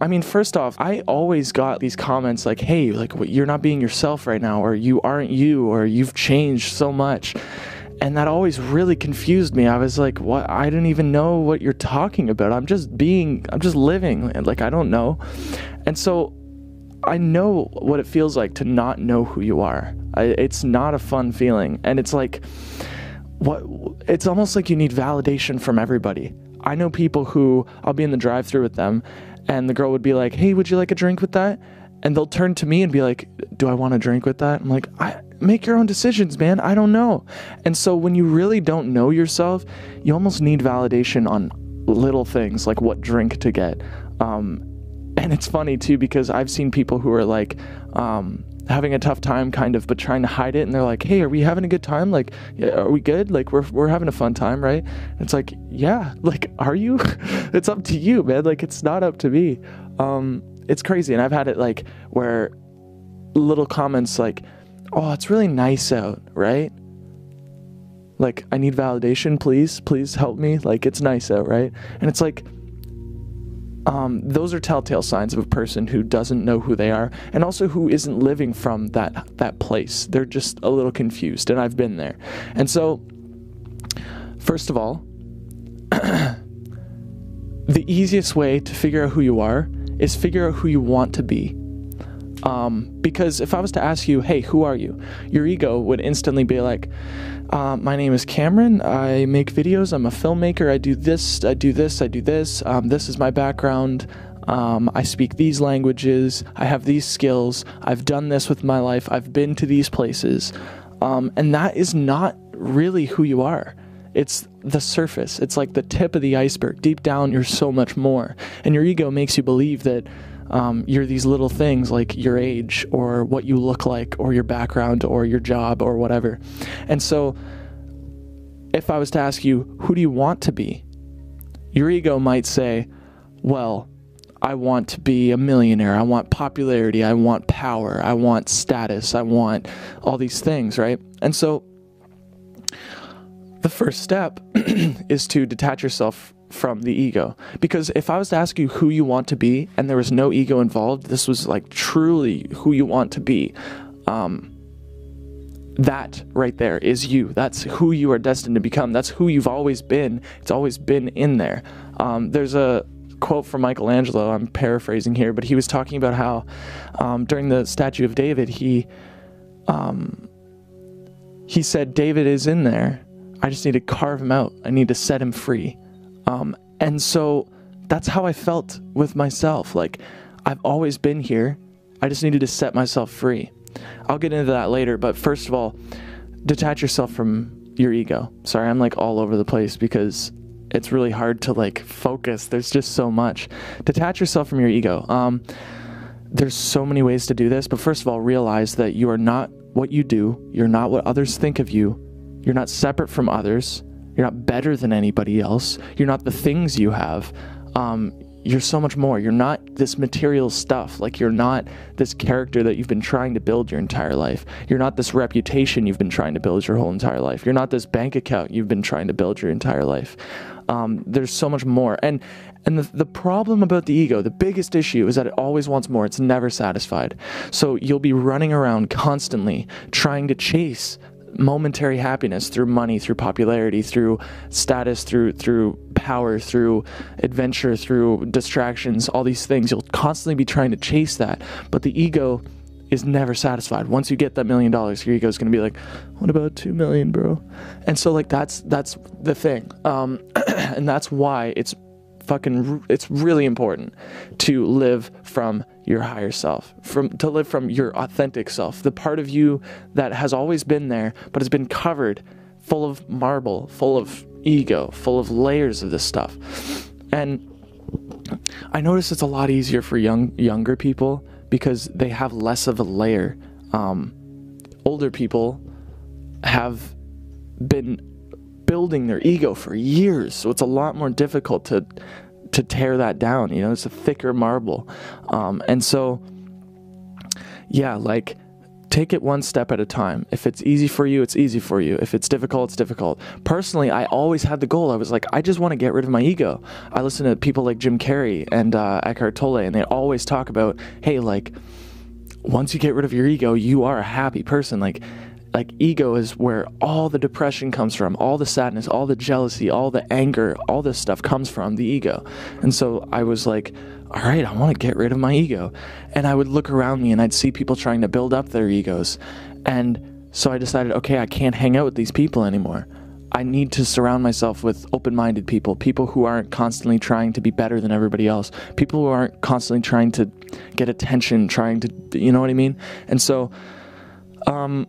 I mean, first off, I always got these comments like, "Hey, like you're not being yourself right now or you aren't you or you've changed so much." And that always really confused me. I was like, "What? I didn't even know what you're talking about. I'm just being I'm just living and like I don't know." And so I know what it feels like to not know who you are. I, it's not a fun feeling. And it's like what it's almost like you need validation from everybody. I know people who I'll be in the drive-through with them and the girl would be like, "Hey, would you like a drink with that?" And they'll turn to me and be like, "Do I want a drink with that?" I'm like, "I make your own decisions, man. I don't know." And so when you really don't know yourself, you almost need validation on little things like what drink to get. Um, and it's funny too because I've seen people who are like um, having a tough time, kind of, but trying to hide it, and they're like, "Hey, are we having a good time? Like, are we good? Like, we're we're having a fun time, right?" And it's like, yeah, like, are you? it's up to you, man. Like, it's not up to me. Um, it's crazy, and I've had it like where little comments like, "Oh, it's really nice out," right? Like, I need validation, please, please help me. Like, it's nice out, right? And it's like um, those are telltale signs of a person who doesn't know who they are and also who isn't living from that that place. They're just a little confused and i've been there. And so first of all the easiest way to figure out who you are is figure out who you want to be um, because if i was to ask you hey who are you your ego would instantly be like uh, my name is Cameron. I make videos. I'm a filmmaker. I do this. I do this. I do this. Um, this is my background. Um, I speak these languages. I have these skills. I've done this with my life. I've been to these places. Um, and that is not really who you are. It's the surface. It's like the tip of the iceberg. Deep down, you're so much more. And your ego makes you believe that um, you're these little things like your age or what you look like or your background or your job or whatever. And so, if I was to ask you, who do you want to be? Your ego might say, well, I want to be a millionaire. I want popularity. I want power. I want status. I want all these things, right? And so the first step is to detach yourself from the ego. Because if I was to ask you who you want to be and there was no ego involved, this was like truly who you want to be. Um, that right there is you. That's who you are destined to become. That's who you've always been. It's always been in there. Um, there's a quote from Michelangelo. I'm paraphrasing here, but he was talking about how um, during the statue of David, he um, he said, "David is in there. I just need to carve him out. I need to set him free." Um, and so that's how I felt with myself. Like, I've always been here. I just needed to set myself free. I'll get into that later, but first of all, detach yourself from your ego. Sorry, I'm like all over the place because it's really hard to like focus. There's just so much. Detach yourself from your ego. Um, there's so many ways to do this, but first of all, realize that you are not what you do. You're not what others think of you. You're not separate from others. You're not better than anybody else. You're not the things you have. Um, you're so much more. You're not this material stuff. Like, you're not this character that you've been trying to build your entire life. You're not this reputation you've been trying to build your whole entire life. You're not this bank account you've been trying to build your entire life. Um, there's so much more. And and the, the problem about the ego, the biggest issue is that it always wants more. It's never satisfied. So you'll be running around constantly trying to chase momentary happiness through money, through popularity, through status, through through power, through adventure, through distractions, all these things. You'll constantly be trying to chase that, but the ego is never satisfied. Once you get that million dollars, your ego is going to be like, "What about two million, bro?" And so, like, that's that's the thing, um, and that's why it's fucking it's really important to live from your higher self from to live from your authentic self the part of you that has always been there but has been covered full of marble full of ego full of layers of this stuff. And i notice it's a lot easier for young younger people because they have less of a layer. Um, older people have been building their ego for years, so it's a lot more difficult to to tear that down. You know, it's a thicker marble, um, and so yeah, like take it one step at a time. If it's easy for you, it's easy for you. If it's difficult, it's difficult. Personally, I always had the goal. I was like, I just want to get rid of my ego. I listen to people like Jim Carrey and uh, Eckhart Tolle, and they always talk about, hey, like, once you get rid of your ego, you are a happy person. Like, like ego is where all the depression comes from, all the sadness, all the jealousy, all the anger, all this stuff comes from the ego. And so I was like, all right, I want to get rid of my ego. And I would look around me and I'd see people trying to build up their egos. And so I decided, okay, I can't hang out with these people anymore. I need to surround myself with open minded people, people who aren't constantly trying to be better than everybody else, people who aren't constantly trying to get attention, trying to, you know what I mean? And so, um,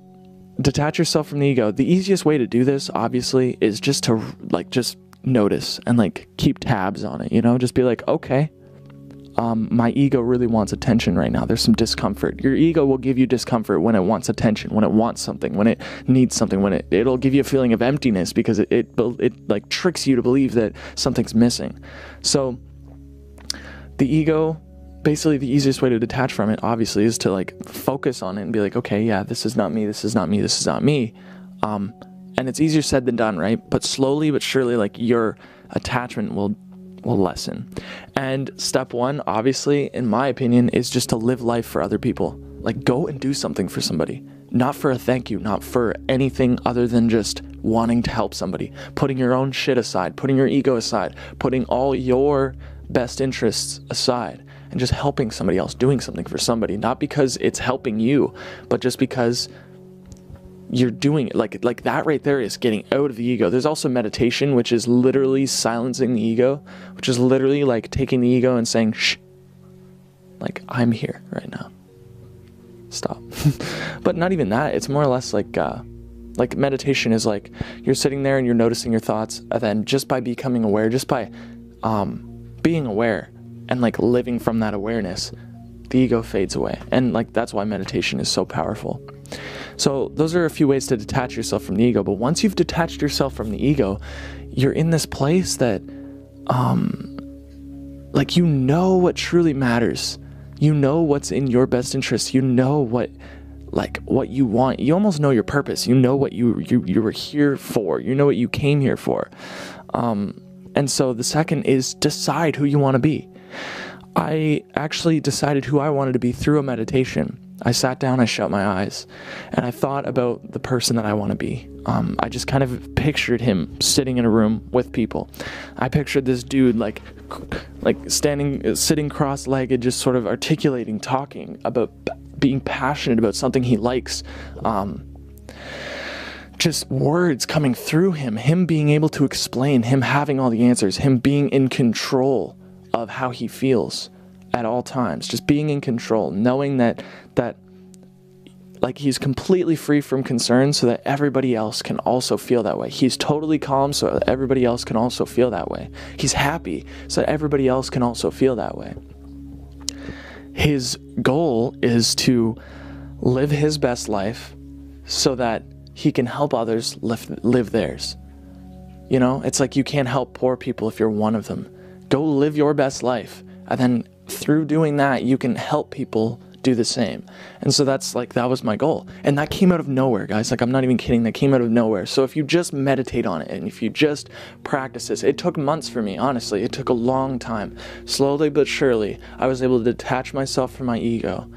detach yourself from the ego. The easiest way to do this, obviously, is just to like just notice and like keep tabs on it. You know, just be like, okay, um, my ego really wants attention right now. There's some discomfort. Your ego will give you discomfort when it wants attention, when it wants something, when it needs something, when it it'll give you a feeling of emptiness because it it, it like tricks you to believe that something's missing. So the ego basically the easiest way to detach from it obviously is to like focus on it and be like okay yeah this is not me this is not me this is not me. Um, and it's easier said than done right? But slowly but surely like your attachment will will lessen. And step one obviously in my opinion is just to live life for other people. Like go and do something for somebody. Not for a thank you not for anything other than just wanting to help somebody. Putting your own shit aside putting your ego aside putting all your best interests aside and just helping somebody else, doing something for somebody, not because it's helping you, but just because you're doing it. Like like that right there is getting out of the ego. There's also meditation which is literally silencing the ego which is literally like taking the ego and saying shh. Like i'm here right now. Stop. But not even that. It's more or less like uh like meditation is like you're sitting there and you're noticing your thoughts and then just by becoming aware just by um being aware and like living from that awareness, the ego fades away. And like that's why meditation is so powerful. So, those are a few ways to detach yourself from the ego. But once you've detached yourself from the ego, you're in this place that, um, like, you know what truly matters. You know what's in your best interest. You know what, like, what you want. You almost know your purpose. You know what you you, you were here for. You know what you came here for. Um, and so the second is decide who you want to be. I actually decided who I wanted to be through a meditation. I sat down, I shut my eyes, and I thought about the person that I want to be. Um, I just kind of pictured him sitting in a room with people. I pictured this dude like, like standing, sitting cross-legged, just sort of articulating, talking about being passionate about something he likes. Um, just words coming through him, him being able to explain, him having all the answers, him being in control of how he feels at all times. Just being in control knowing that that like he's completely free from concern so that everybody else can also feel that way. He's totally calm so that everybody else can also feel that way. He's happy so that everybody else can also feel that way. His goal is to live his best life so that he can help others live, live theirs. You know it's like you can't help poor people if you're one of them go live your best life. And then through doing that, you can help people do the same. And so that's like, that was my goal. And that came out of nowhere, guys. Like, I'm not even kidding. That came out of nowhere. So if you just meditate on it and if you just practice this, it took months for me, honestly. It took a long time. Slowly but surely, I was able to detach myself from my ego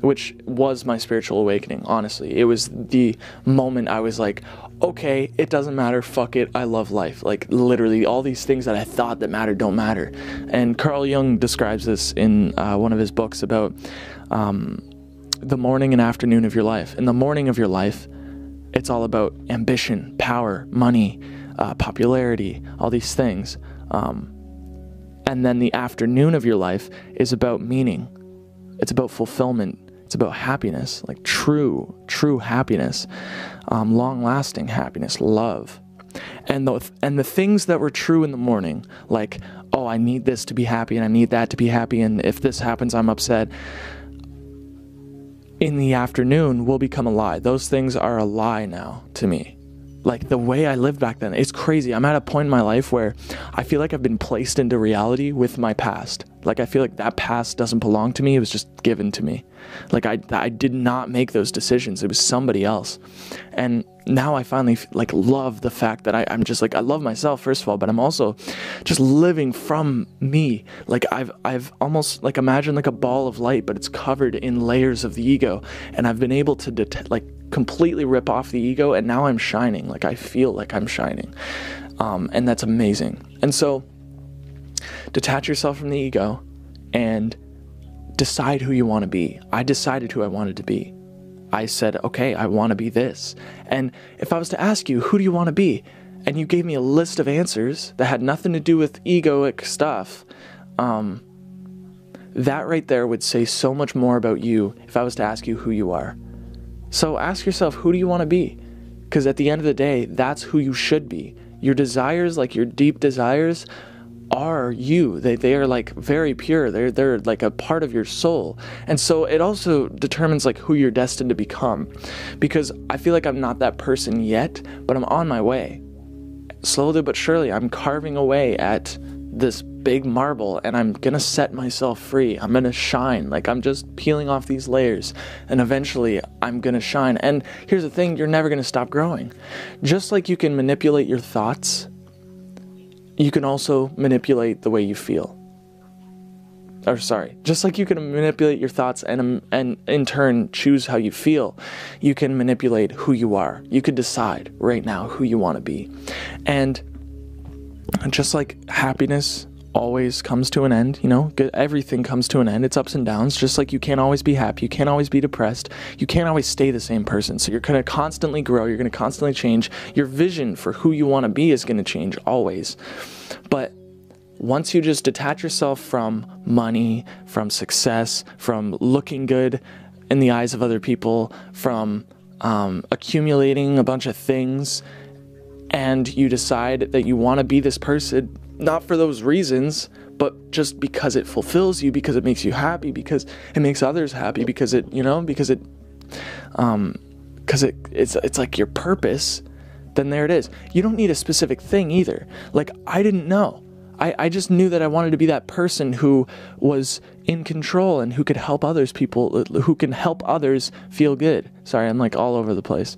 which was my spiritual awakening, honestly. It was the moment I was like, okay, it doesn't matter, fuck it, I love life. Like, literally, all these things that I thought that mattered don't matter. And Carl Jung describes this in uh, one of his books about um, the morning and afternoon of your life. In the morning of your life, it's all about ambition, power, money, uh, popularity, all these things. Um, and then the afternoon of your life is about meaning. It's about fulfillment. It's about happiness, like true, true happiness, um, long lasting happiness, love. And the, and the things that were true in the morning, like, oh, I need this to be happy and I need that to be happy, and if this happens, I'm upset, in the afternoon will become a lie. Those things are a lie now to me. Like the way I lived back then, it's crazy. I'm at a point in my life where I feel like I've been placed into reality with my past Like I feel like that past doesn't belong to me. It was just given to me. Like I I did not make those decisions. It was somebody else. And now I finally like love the fact that I, I'm just like I love myself first of all, but I'm also just living from me. Like I've I've almost like imagine like a ball of light, but it's covered in layers of the ego, and I've been able to det- like completely rip off the ego, and now I'm shining. Like I feel like I'm shining, um, and that's amazing. And so detach yourself from the ego and decide who you want to be. I decided who I wanted to be. I said, okay, I want to be this. And if I was to ask you, who do you want to be? And you gave me a list of answers that had nothing to do with egoic stuff, um, that right there would say so much more about you if I was to ask you who you are. So ask yourself, who do you want to be? Because at the end of the day, that's who you should be. Your desires, like your deep desires, are you. They they are like very pure. They're they're like a part of your soul. And so it also determines like who you're destined to become. Because I feel like I'm not that person yet, but I'm on my way. Slowly but surely I'm carving away at this big marble and I'm to set myself free. I'm to shine. Like I'm just peeling off these layers and eventually I'm to shine. And here's the thing, you're never to stop growing. Just like you can manipulate your thoughts you can also manipulate the way you feel. Or sorry, just like you can manipulate your thoughts and um, and in turn choose how you feel, you can manipulate who you are. You could decide right now who you want to be. And just like happiness always comes to an end. You know, everything comes to an end. It's ups and downs. Just like you can't always be happy, you can't always be depressed, you can't always stay the same person. So you're going to constantly grow, you're going to constantly change. Your vision for who you want to be is going to change always. But once you just detach yourself from money, from success, from looking good in the eyes of other people, from um, accumulating a bunch of things, and you decide that you want to be this person not for those reasons, but just because it fulfills you, because it makes you happy, because it makes others happy, because it, you know, because it, um, because it, it's, it's like your purpose, then there it is. You don't need a specific thing either. Like, I didn't know. I, I just knew that I wanted to be that person who was in control and who could help others people who can help others feel good. Sorry, I'm like all over the place.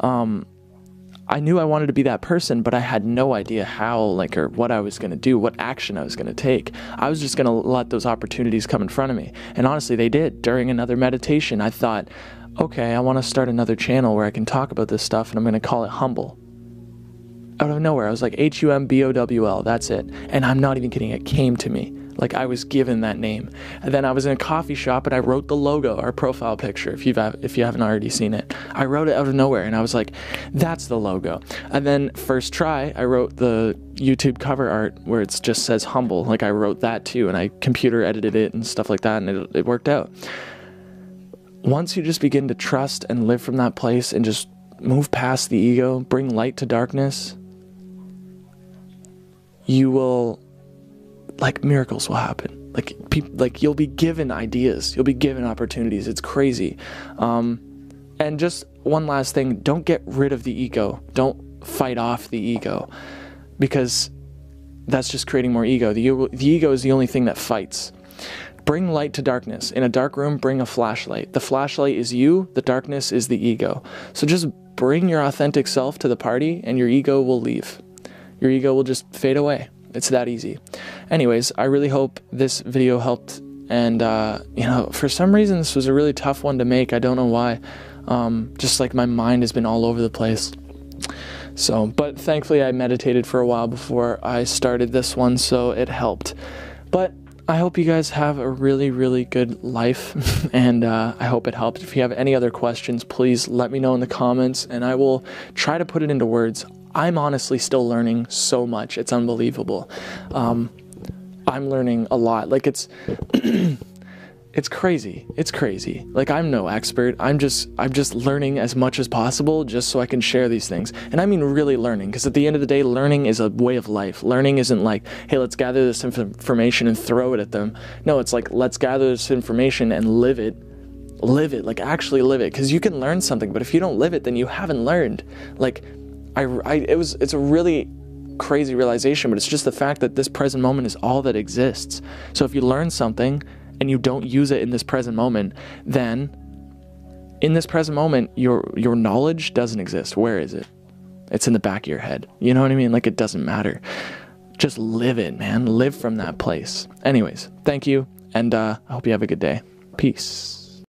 Um, I knew I wanted to be that person, but I had no idea how, like, or what I was going to do, what action I was going to take. I was just going to let those opportunities come in front of me. And honestly, they did. During another meditation, I thought, okay, I want to start another channel where I can talk about this stuff, and I'm going to call it Humbowl. Out of nowhere, I was like, H U M B O W L, that's it. And I'm not even kidding, it came to me. Like I was given that name. And then I was in a coffee shop and I wrote the logo, our profile picture. If you've if you haven't already seen it, I wrote it out of nowhere and I was like, "That's the logo." And then first try, I wrote the YouTube cover art where it just says Humbowl. Like I wrote that too, and I computer edited it and stuff like that, and it, it worked out. Once you just begin to trust and live from that place and just move past the ego, bring light to darkness, you will like miracles will happen. Like people, like you'll be given ideas, you'll be given opportunities. It's crazy. Um, and just one last thing: don't get rid of the ego. Don't fight off the ego, because that's just creating more ego. The, the ego is the only thing that fights. Bring light to darkness. In a dark room, bring a flashlight. The flashlight is you, the darkness is the ego. So just bring your authentic self to the party, and your ego will leave. Your ego will just fade away. It's that easy. Anyways, I really hope this video helped. And, uh, you know, for some reason, this was a really tough one to make. I don't know why. Um, just like my mind has been all over the place. So, but thankfully, I meditated for a while before I started this one, so it helped. But I hope you guys have a really, really good life, and uh, I hope it helped. If you have any other questions, please let me know in the comments, and I will try to put it into words. I'm honestly still learning so much. It's unbelievable. Um, I'm learning a lot. Like it's it's crazy. It's crazy. Like I'm no expert. I'm just I'm just learning as much as possible just so I can share these things. And I mean really learning because at the end of the day learning is a way of life. Learning isn't like, "Hey, let's gather this inf- information and throw it at them." No, it's like, "Let's gather this information and live it." Live it, like actually live it because you can learn something, but if you don't live it, then you haven't learned. Like I, I it was it's a really crazy realization, but it's just the fact that this present moment is all that exists. So if you learn something and you don't use it in this present moment, then in this present moment, your your knowledge doesn't exist. Where is it? It's in the back of your head. You know what I mean? Like it doesn't matter. Just live it, man. Live from that place. Anyways, thank you, and uh, I hope you have a good day. Peace.